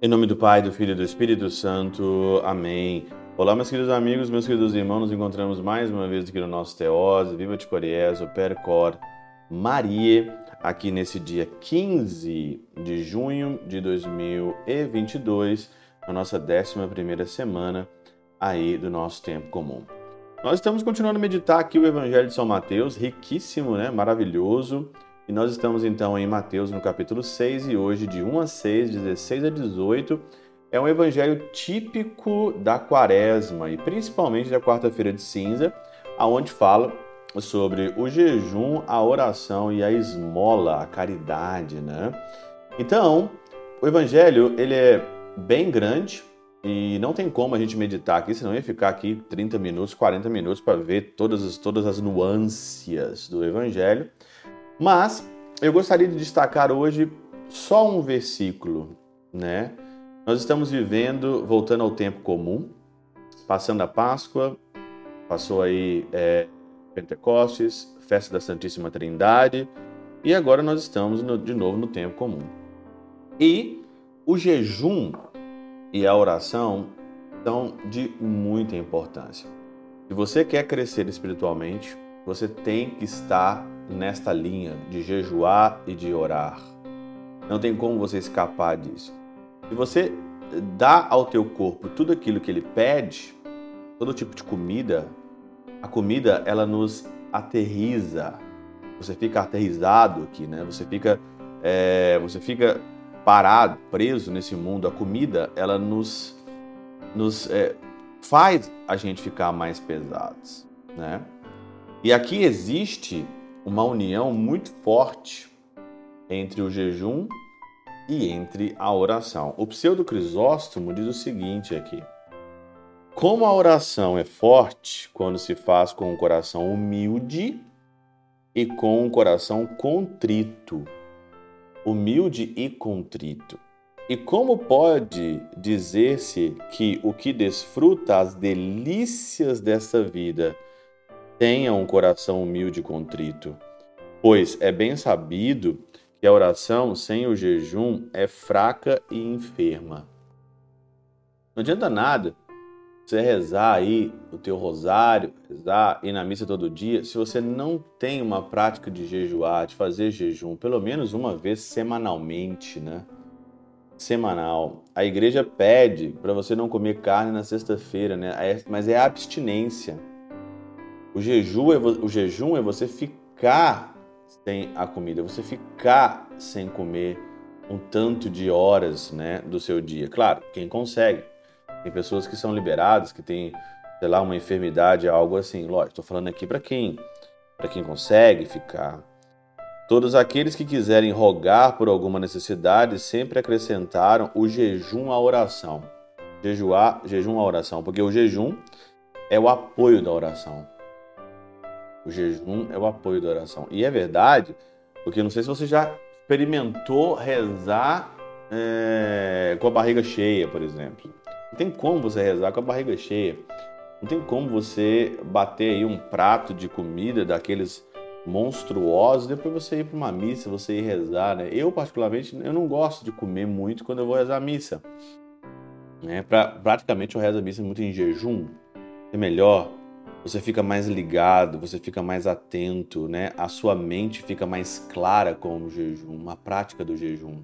Em nome do Pai, do Filho e do Espírito Santo. Amém. Olá, meus queridos amigos, meus queridos irmãos, nos encontramos mais uma vez aqui no nosso Teose, Viva de Coriés, o Percor Maria, aqui nesse dia 15 de junho de 2022, na nossa 11ª semana aí do nosso tempo comum. Nós estamos continuando a meditar aqui o Evangelho de São Mateus, riquíssimo, né? maravilhoso, e nós estamos então em Mateus no capítulo 6 e hoje de 1 a 6, 16 a 18, é um evangelho típico da quaresma e principalmente da quarta-feira de cinza, aonde fala sobre o jejum, a oração e a esmola, a caridade, né? Então, o evangelho, ele é bem grande e não tem como a gente meditar aqui, senão ia ficar aqui 30 minutos, 40 minutos para ver todas as, todas as nuances do evangelho. Mas eu gostaria de destacar hoje só um versículo, né? Nós estamos vivendo, voltando ao tempo comum, passando a Páscoa, passou aí é, Pentecostes, festa da Santíssima Trindade, e agora nós estamos no, de novo no tempo comum. E o jejum e a oração são de muita importância. Se você quer crescer espiritualmente, você tem que estar nesta linha de jejuar e de orar. Não tem como você escapar disso. Se você dá ao teu corpo tudo aquilo que ele pede, todo tipo de comida, a comida ela nos aterriza. Você fica aterrizado aqui, né? Você fica, é, você fica parado, preso nesse mundo. A comida ela nos, nos é, faz a gente ficar mais pesados, né? E aqui existe uma união muito forte entre o jejum e entre a oração. O pseudo Crisóstomo diz o seguinte aqui: Como a oração é forte quando se faz com um coração humilde e com um coração contrito. Humilde e contrito. E como pode dizer-se que o que desfruta as delícias dessa vida tenha um coração humilde e contrito, pois é bem sabido que a oração sem o jejum é fraca e enferma. Não adianta nada você rezar aí o teu rosário, rezar, ir na missa todo dia, se você não tem uma prática de jejuar, de fazer jejum, pelo menos uma vez semanalmente, né? Semanal. A igreja pede para você não comer carne na sexta-feira, né? É, mas é abstinência. O jejum, é, o jejum é você ficar sem a comida, você ficar sem comer um tanto de horas né, do seu dia. Claro, quem consegue. Tem pessoas que são liberadas, que têm, sei lá, uma enfermidade, algo assim. Lógico, estou falando aqui para quem, para quem consegue ficar. Todos aqueles que quiserem rogar por alguma necessidade sempre acrescentaram o jejum à oração. Jejuar, jejum à oração, porque o jejum é o apoio da oração. O jejum é o apoio da oração. E é verdade, porque não sei se você já experimentou rezar é, com a barriga cheia, por exemplo. Não tem como você rezar com a barriga cheia. Não tem como você bater aí um prato de comida daqueles monstruosos, depois você ir para uma missa, você ir rezar, né? Eu, particularmente, eu não gosto de comer muito quando eu vou rezar a missa. Né? Pra, praticamente eu rezo a missa muito em jejum. É melhor você fica mais ligado, você fica mais atento, né? A sua mente fica mais clara com o jejum, uma prática do jejum.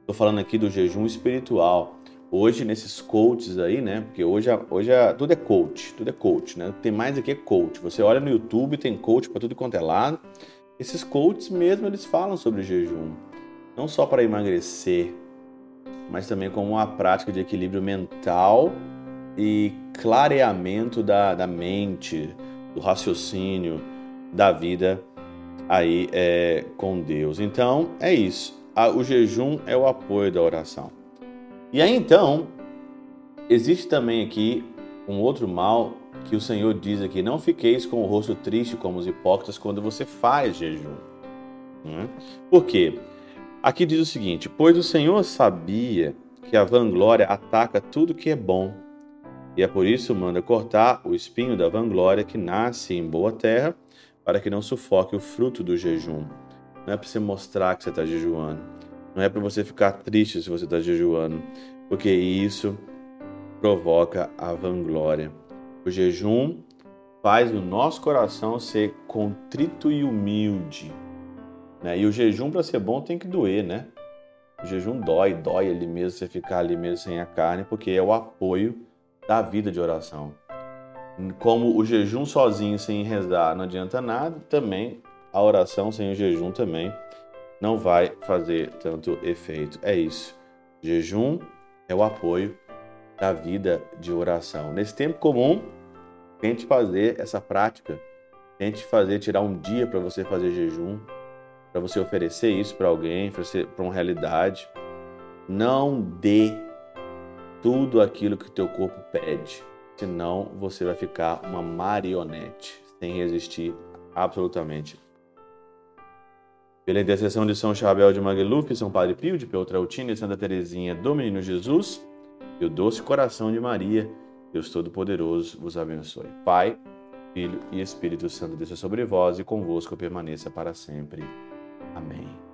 Estou falando aqui do jejum espiritual. Hoje, nesses coaches aí, né? Porque hoje, hoje tudo é coach, tudo é coach, né? Tem mais aqui é coach. Você olha no YouTube, tem coach para tudo quanto é lado. Esses coaches mesmo, eles falam sobre jejum. Não só para emagrecer, mas também como uma prática de equilíbrio mental e clareamento da, da mente, do raciocínio, da vida aí é, com Deus. Então é isso. O jejum é o apoio da oração. E aí então existe também aqui um outro mal que o Senhor diz aqui: não fiqueis com o rosto triste como os hipócritas quando você faz jejum. Né? Por quê? Aqui diz o seguinte: pois o Senhor sabia que a vanglória ataca tudo que é bom E é por isso manda cortar o espinho da vanglória que nasce em boa terra, para que não sufoque o fruto do jejum. Não é para você mostrar que você está jejuando. Não é para você ficar triste se você está jejuando, porque isso provoca a vanglória. O jejum faz o nosso coração ser contrito e humilde. Né? E o jejum, para ser bom, tem que doer, né? O jejum dói, dói ali mesmo, você ficar ali mesmo sem a carne, porque é o apoio da vida de oração. Como o jejum sozinho, sem rezar, não adianta nada, também a oração sem o jejum também não vai fazer tanto efeito. É isso. Jejum é o apoio da vida de oração. Nesse tempo comum, Tente fazer essa prática. Tente fazer, tirar um dia para você fazer jejum, para você oferecer isso para alguém, para uma realidade. Não dê tudo aquilo que o teu corpo pede, senão você vai ficar uma marionete, sem resistir absolutamente. Pela intercessão de São Chabel de Magluf, São Padre Pio de Peltrautina e Santa Teresinha do Menino Jesus, e o doce coração de Maria, Deus Todo-Poderoso vos abençoe. Pai, Filho e Espírito Santo desça sobre vós e convosco permaneça para sempre. Amém.